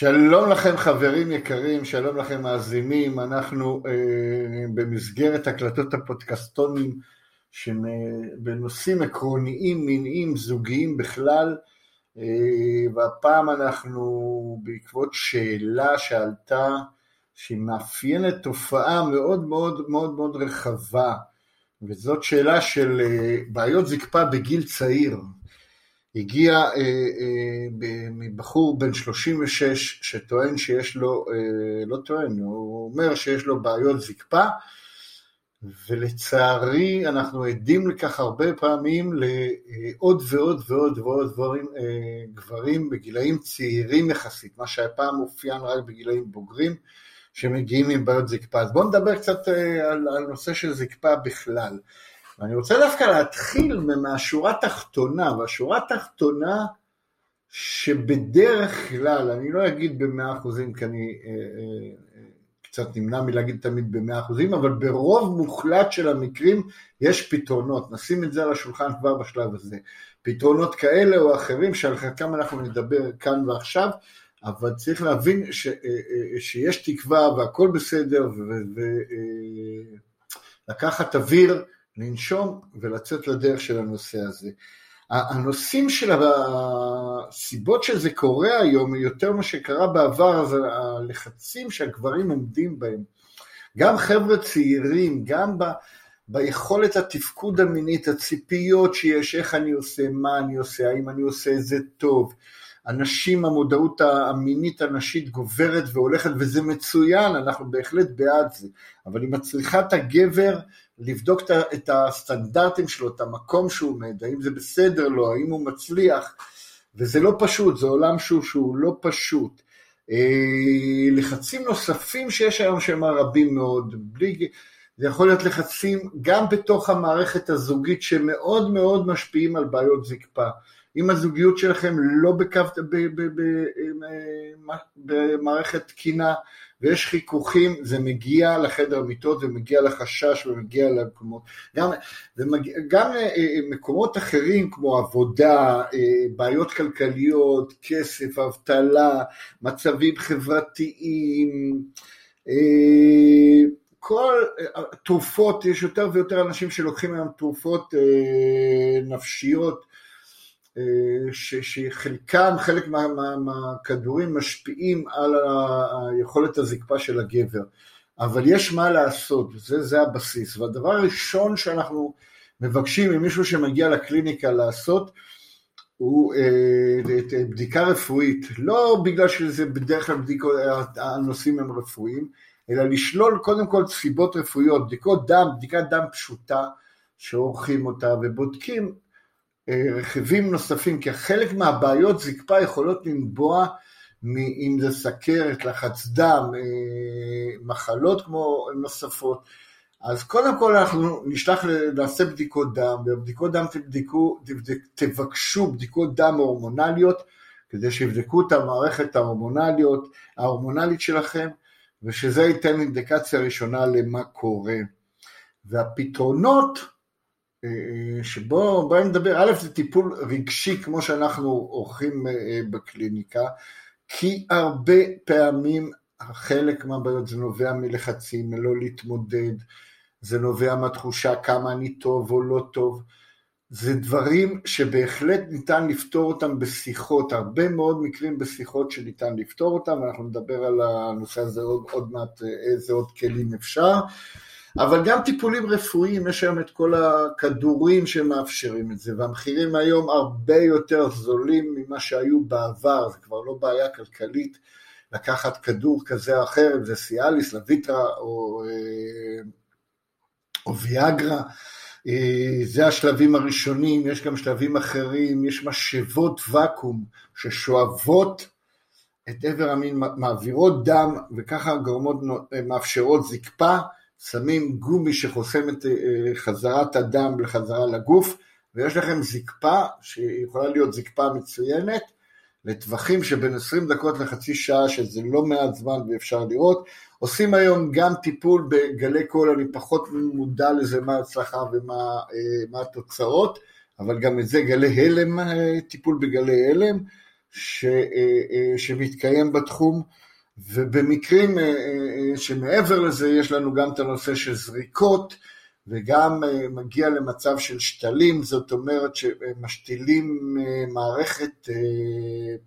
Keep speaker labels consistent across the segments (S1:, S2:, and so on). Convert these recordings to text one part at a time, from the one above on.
S1: שלום לכם חברים יקרים, שלום לכם מאזינים, אנחנו אה, במסגרת הקלטות הפודקסטונים בנושאים עקרוניים, מיניים, זוגיים בכלל, אה, והפעם אנחנו בעקבות שאלה שעלתה, שהיא מאפיינת תופעה מאוד מאוד מאוד מאוד רחבה, וזאת שאלה של אה, בעיות זקפה בגיל צעיר, הגיע אה, אה, מבחור בן 36 שטוען שיש לו, אה, לא טוען, הוא אומר שיש לו בעיות זקפה, ולצערי אנחנו עדים לכך הרבה פעמים לעוד ועוד ועוד ועוד דברים, אה, גברים בגילאים צעירים יחסית, מה שהיה פעם אופיין רק בגילאים בוגרים, שמגיעים עם בעיות זקפה. אז בואו נדבר קצת אה, על, על נושא של זקפה בכלל. ואני רוצה דווקא להתחיל מהשורה התחתונה, והשורה התחתונה שבדרך כלל, אני לא אגיד במאה אחוזים כי אני אה, אה, קצת נמנע מלהגיד תמיד במאה אחוזים, אבל ברוב מוחלט של המקרים יש פתרונות, נשים את זה על השולחן כבר בשלב הזה. פתרונות כאלה או אחרים שעל חלקם אנחנו נדבר כאן ועכשיו, אבל צריך להבין ש, אה, אה, שיש תקווה והכל בסדר ולקחת אה, אוויר לנשום ולצאת לדרך של הנושא הזה. הנושאים של הסיבות שזה קורה היום, יותר ממה שקרה בעבר, זה הלחצים שהגברים עומדים בהם. גם חבר'ה צעירים, גם ב... ביכולת התפקוד המינית, הציפיות שיש, איך אני עושה, מה אני עושה, האם אני עושה את זה טוב. הנשים, המודעות המינית הנשית גוברת והולכת, וזה מצוין, אנחנו בהחלט בעד זה, אבל היא מצריכה את הגבר לבדוק את הסטנדרטים שלו, את המקום שהוא עומד, האם זה בסדר לו, האם הוא מצליח, וזה לא פשוט, זה עולם שהוא, שהוא לא פשוט. אה, לחצים נוספים שיש היום שהם רבים מאוד, בלי, זה יכול להיות לחצים גם בתוך המערכת הזוגית שמאוד מאוד משפיעים על בעיות זקפה. אם הזוגיות שלכם לא בקו, במערכת תקינה ויש חיכוכים, זה מגיע לחדר מיטות ומגיע לחשש ומגיע למקומות. גם, ומגיע, גם אה, אה, מקומות אחרים כמו עבודה, אה, בעיות כלכליות, כסף, אבטלה, מצבים חברתיים, כל תרופות, יש יותר ויותר אנשים שלוקחים היום תרופות נפשיות ש, שחלקם, חלק מה, מה, מהכדורים משפיעים על היכולת הזקפה של הגבר, אבל יש מה לעשות, זה, זה הבסיס. והדבר הראשון שאנחנו מבקשים ממישהו שמגיע לקליניקה לעשות, הוא אה, בדיקה רפואית, לא בגלל שזה בדרך כלל בדיקות, הנושאים הם רפואיים, אלא לשלול קודם כל סיבות רפואיות, בדיקות דם, בדיקת דם פשוטה שעורכים אותה ובודקים רכיבים נוספים, כי חלק מהבעיות זקפה יכולות לנבוע אם זה סכרת, לחץ דם, אה, מחלות כמו נוספות. אז קודם כל אנחנו נשלח, נעשה בדיקות דם, ובבדיקות דם תבדקו, תבדק, תבקשו בדיקות דם הורמונליות, כדי שיבדקו את המערכת ההורמונליות, ההורמונלית שלכם, ושזה ייתן אינדיקציה ראשונה למה קורה. והפתרונות אה, שבו בוא נדבר, א' זה טיפול רגשי כמו שאנחנו עורכים אה, בקליניקה, כי הרבה פעמים חלק מהבעיות זה נובע מלחצים, מלא להתמודד, זה נובע מהתחושה כמה אני טוב או לא טוב, זה דברים שבהחלט ניתן לפתור אותם בשיחות, הרבה מאוד מקרים בשיחות שניתן לפתור אותם, ואנחנו נדבר על הנושא הזה עוד, עוד מעט, אה, איזה עוד כלים אפשר. אבל גם טיפולים רפואיים, יש היום את כל הכדורים שמאפשרים את זה, והמחירים היום הרבה יותר זולים ממה שהיו בעבר, זה כבר לא בעיה כלכלית לקחת כדור כזה או אחר, אם זה סיאליס, לויטרה או, אה, או ויאגרה, אה, זה השלבים הראשונים, יש גם שלבים אחרים, יש משאבות ואקום ששואבות את עבר המין, מעבירות דם וככה גורמות, מאפשרות זקפה, שמים גומי שחוסם את חזרת הדם לחזרה לגוף, ויש לכם זקפה, שיכולה להיות זקפה מצוינת, לטווחים שבין 20 דקות לחצי שעה, שזה לא מעט זמן ואפשר לראות. עושים היום גם טיפול בגלי קול, אני פחות מודע לזה מה ההצלחה ומה התוצאות, אבל גם את זה גלי הלם, טיפול בגלי הלם, ש, שמתקיים בתחום. ובמקרים שמעבר לזה יש לנו גם את הנושא של זריקות, וגם אה, מגיע למצב של שתלים, זאת אומרת שמשתילים אה, מערכת אה,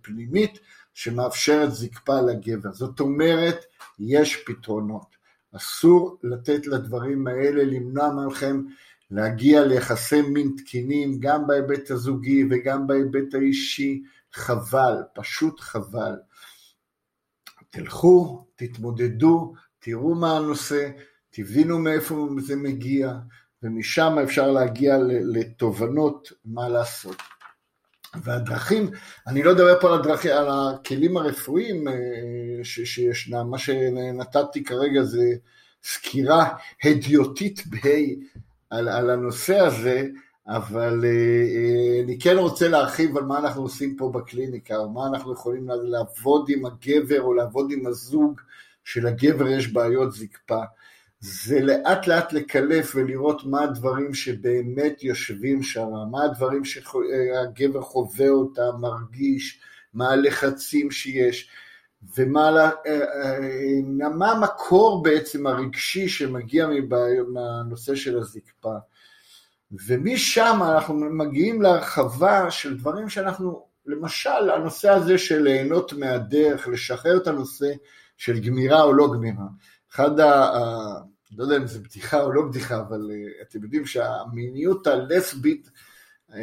S1: פנימית שמאפשרת זקפה לגבר. זאת אומרת, יש פתרונות. אסור לתת לדברים האלה למנוע מכם להגיע ליחסי מין תקינים, גם בהיבט הזוגי וגם בהיבט האישי. חבל, פשוט חבל. תלכו, תתמודדו, תראו מה הנושא, תבינו מאיפה זה מגיע, ומשם אפשר להגיע לתובנות מה לעשות. והדרכים, אני לא אדבר פה על הדרכים, על הכלים הרפואיים אה, שישנם, מה שנתתי כרגע זה סקירה הדיוטית בה' על, על הנושא הזה, אבל אה, אה, אני כן רוצה להרחיב על מה אנחנו עושים פה בקליניקה, או מה אנחנו יכולים לעבוד עם הגבר או לעבוד עם הזוג שלגבר יש בעיות זקפה. זה לאט לאט לקלף ולראות מה הדברים שבאמת יושבים שם, מה הדברים שהגבר חווה אותם, מרגיש, מה הלחצים שיש, ומה אה, מה המקור בעצם הרגשי שמגיע מהנושא של הזקפה. ומשם אנחנו מגיעים להרחבה של דברים שאנחנו, למשל הנושא הזה של ליהנות מהדרך, לשחרר את הנושא של גמירה או לא גמירה. אחד ה... לא יודע אם זה בדיחה או לא בדיחה, אבל uh, אתם יודעים שהמיניות הלסבית uh, uh,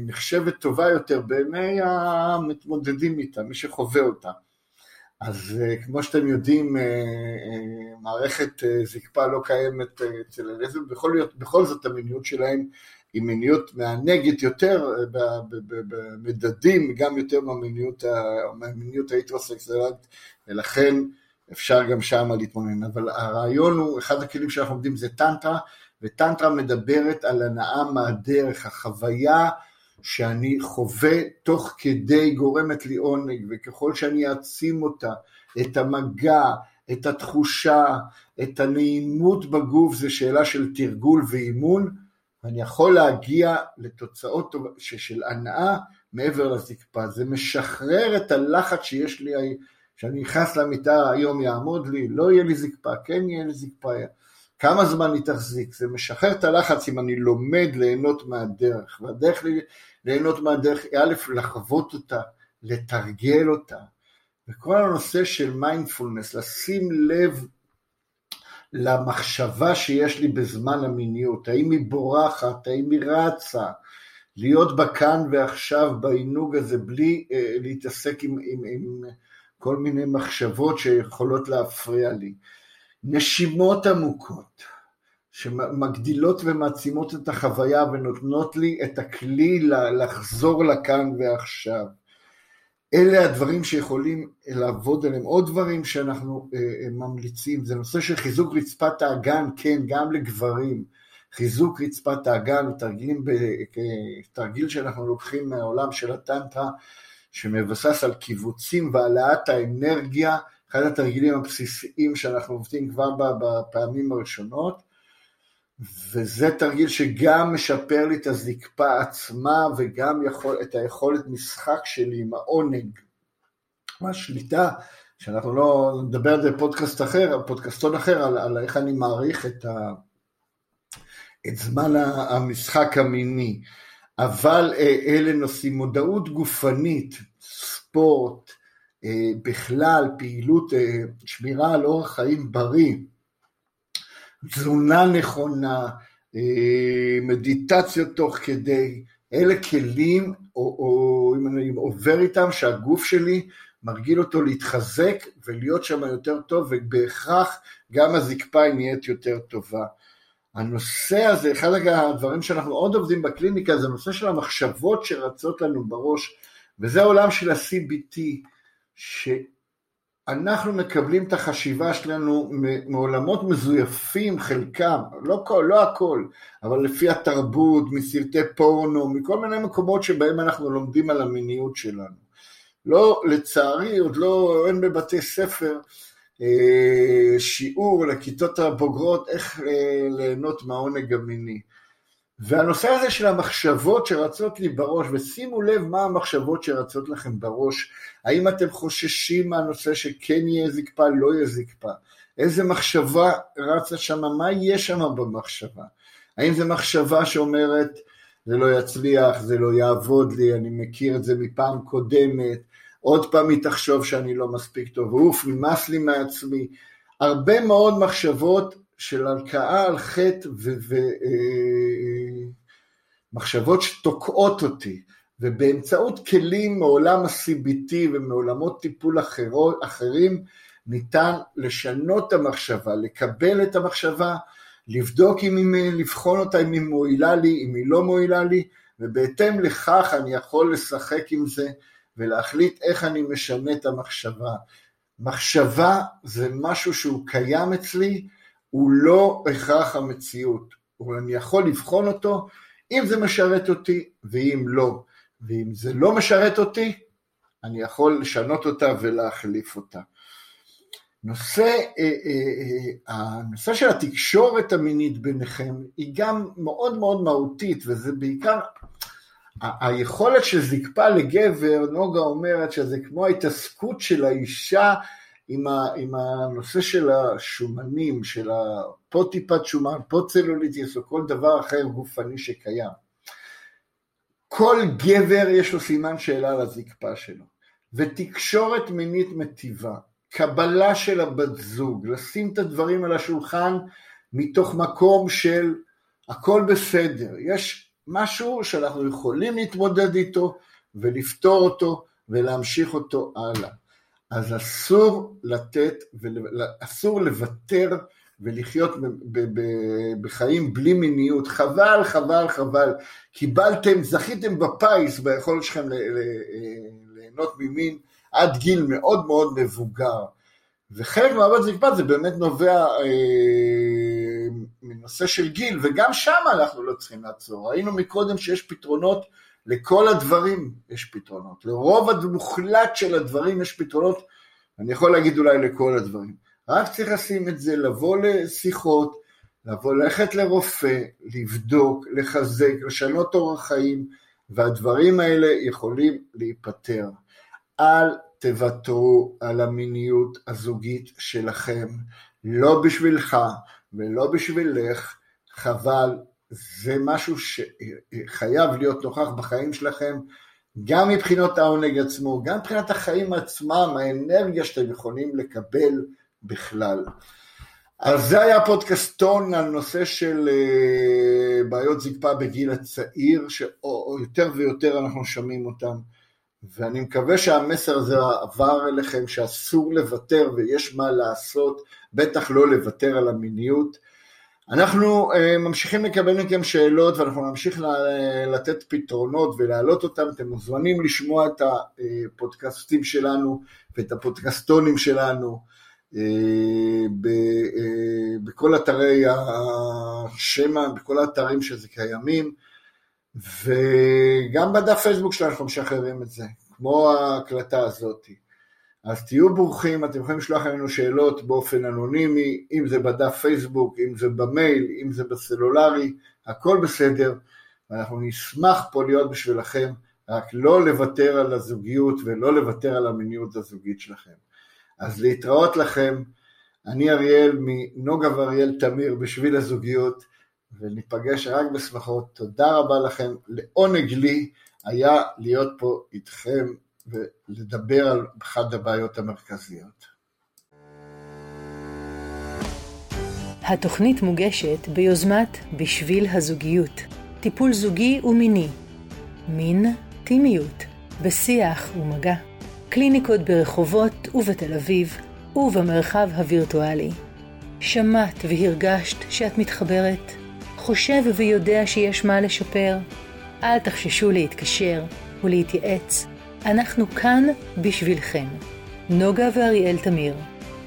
S1: נחשבת טובה יותר בעיני המתמודדים איתה, מי שחווה אותה. אז uh, כמו שאתם יודעים, uh, uh, מערכת זקפה לא קיימת אצל הלסבית, בכל, בכל זאת המיניות שלהם היא מיניות מענגת יותר במדדים, גם יותר מהמיניות ההיטרוסקסואלית, ולכן אפשר גם שם להתמונן, אבל הרעיון הוא, אחד הכלים שאנחנו עומדים זה טנטרה, וטנטרה מדברת על הנאה מהדרך, החוויה שאני חווה תוך כדי גורמת לי עונג, וככל שאני אעצים אותה, את המגע, את התחושה, את הנעימות בגוף, זה שאלה של תרגול ואימון, ואני יכול להגיע לתוצאות של הנאה מעבר לזקפה. זה משחרר את הלחץ שיש לי כשאני נכנס למיטה היום יעמוד לי, לא יהיה לי זקפה, כן יהיה לי זקפה. כמה זמן היא תחזיק? זה משחרר את הלחץ אם אני לומד ליהנות מהדרך, והדרך ליהנות מהדרך היא א', לחוות אותה, לתרגל אותה, וכל הנושא של מיינדפולנס, לשים לב למחשבה שיש לי בזמן המיניות, האם היא בורחת, האם היא רצה, להיות בכאן ועכשיו בעינוג הזה בלי אה, להתעסק עם, עם, עם כל מיני מחשבות שיכולות להפריע לי. נשימות עמוקות, שמגדילות ומעצימות את החוויה ונותנות לי את הכלי לחזור לכאן ועכשיו. אלה הדברים שיכולים לעבוד עליהם. עוד דברים שאנחנו אה, אה, ממליצים, זה נושא של חיזוק רצפת האגן, כן, גם לגברים. חיזוק רצפת האגן, תרגילים, תרגיל שאנחנו לוקחים מהעולם של הטנטרה, שמבסס על קיבוצים והעלאת האנרגיה, אחד התרגילים הבסיסיים שאנחנו עובדים כבר בפעמים הראשונות, וזה תרגיל שגם משפר לי את הזקפה עצמה וגם יכול, את היכולת משחק שלי עם העונג. השליטה, שאנחנו לא נדבר על זה בפודקאסט אחר, פודקאסטון אחר, על, על איך אני מעריך את, ה, את זמן המשחק המיני. אבל אה, אלה נושאים, מודעות גופנית, ספורט, בכלל פעילות, אה, שמירה על אורח חיים בריא, תזונה נכונה, מדיטציות תוך כדי, אלה כלים, או, או אם אני עובר איתם, שהגוף שלי מרגיל אותו להתחזק ולהיות שם יותר טוב, ובהכרח גם הזקפה נהיית יותר טובה. הנושא הזה, אחד הדברים שאנחנו עוד עובדים בקליניקה זה הנושא של המחשבות שרצות לנו בראש, וזה העולם של ה-CBT, שאנחנו מקבלים את החשיבה שלנו מעולמות מזויפים, חלקם, לא, כל, לא הכל, אבל לפי התרבות, מסרטי פורנו, מכל מיני מקומות שבהם אנחנו לומדים על המיניות שלנו. לא, לצערי, עוד לא, אין בבתי ספר אה, שיעור לכיתות הבוגרות איך אה, ליהנות מהעונג המיני. והנושא הזה של המחשבות שרצות לי בראש, ושימו לב מה המחשבות שרצות לכם בראש, האם אתם חוששים מהנושא שכן יהיה זקפה, לא יהיה זקפה, איזה מחשבה רצה שם, מה יהיה שם במחשבה, האם זו מחשבה שאומרת זה לא יצליח, זה לא יעבוד לי, אני מכיר את זה מפעם קודמת, עוד פעם היא תחשוב שאני לא מספיק טוב, אוף, נמאס לי מעצמי, הרבה מאוד מחשבות של הלקאה על חטא ומחשבות אה, שתוקעות אותי, ובאמצעות כלים מעולם ה-CBT ומעולמות טיפול אחרות, אחרים, ניתן לשנות את המחשבה, לקבל את המחשבה, לבדוק אם היא, לבחון אותה אם היא מועילה לי, אם היא לא מועילה לי, ובהתאם לכך אני יכול לשחק עם זה ולהחליט איך אני משנה את המחשבה. מחשבה זה משהו שהוא קיים אצלי, הוא לא הכרח המציאות, אני יכול לבחון אותו אם זה משרת אותי ואם לא, ואם זה לא משרת אותי, אני יכול לשנות אותה ולהחליף אותה. נושא, אה, אה, אה, הנושא של התקשורת המינית ביניכם היא גם מאוד מאוד מהותית וזה בעיקר היכולת של זקפה לגבר, נוגה אומרת שזה כמו ההתעסקות של האישה עם, ה, עם הנושא של השומנים, של פה טיפת שומן, פה צלוליטיס או כל דבר אחר גופני שקיים. כל גבר יש לו סימן שאלה על הזקפה שלו, ותקשורת מינית מטיבה, קבלה של הבת זוג, לשים את הדברים על השולחן מתוך מקום של הכל בסדר, יש משהו שאנחנו יכולים להתמודד איתו ולפתור אותו ולהמשיך אותו הלאה. אז אסור לתת, אסור לוותר ולחיות בחיים בלי מיניות, חבל, חבל, חבל, קיבלתם, זכיתם בפיס ביכולת שלכם ליהנות ממין עד גיל מאוד מאוד מבוגר, וחלק מהעבוד זקפה זה באמת נובע אה, מנושא של גיל, וגם שם אנחנו לא צריכים לעצור, ראינו מקודם שיש פתרונות לכל הדברים יש פתרונות, לרוב המוחלט של הדברים יש פתרונות, אני יכול להגיד אולי לכל הדברים. רק צריך לשים את זה, לבוא לשיחות, לבוא ללכת לרופא, לבדוק, לחזק, לשנות אורח חיים, והדברים האלה יכולים להיפתר. אל תוותרו על המיניות הזוגית שלכם, לא בשבילך ולא בשבילך, חבל זה משהו שחייב להיות נוכח בחיים שלכם, גם מבחינות העונג עצמו, גם מבחינת החיים עצמם, האנרגיה שאתם יכולים לקבל בכלל. אז זה היה פודקאסטון על נושא של אה, בעיות זקפה בגיל הצעיר, שיותר ויותר אנחנו שומעים אותם, ואני מקווה שהמסר הזה עבר אליכם, שאסור לוותר ויש מה לעשות, בטח לא לוותר על המיניות. אנחנו uh, ממשיכים לקבל מכם שאלות ואנחנו נמשיך לתת פתרונות ולהעלות אותם, אתם מוזמנים לשמוע את הפודקאסטים שלנו ואת הפודקסטונים שלנו uh, ב, uh, בכל אתרי השמע, בכל האתרים שזה קיימים וגם בדף פייסבוק שלנו אנחנו משחררים את זה, כמו ההקלטה הזאתי. אז תהיו ברוכים, אתם יכולים לשלוח לנו שאלות באופן אנונימי, אם זה בדף פייסבוק, אם זה במייל, אם זה בסלולרי, הכל בסדר, ואנחנו נשמח פה להיות בשבילכם, רק לא לוותר על הזוגיות ולא לוותר על המיניות הזוגית שלכם. אז להתראות לכם, אני אריאל מנוגה ואריאל תמיר בשביל הזוגיות, וניפגש רק בשמחות. תודה רבה לכם, לעונג לי היה להיות פה איתכם ולדבר על אחת הבעיות המרכזיות.
S2: התוכנית מוגשת ביוזמת בשביל הזוגיות, טיפול זוגי ומיני, מין, טימיות, בשיח ומגע, קליניקות ברחובות ובתל אביב ובמרחב הווירטואלי. שמעת והרגשת שאת מתחברת? חושב ויודע שיש מה לשפר? אל תחששו להתקשר ולהתייעץ אנחנו כאן בשבילכם. נוגה ואריאל תמיר,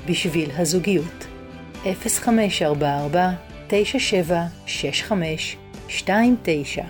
S2: בשביל הזוגיות, 0544 9765 29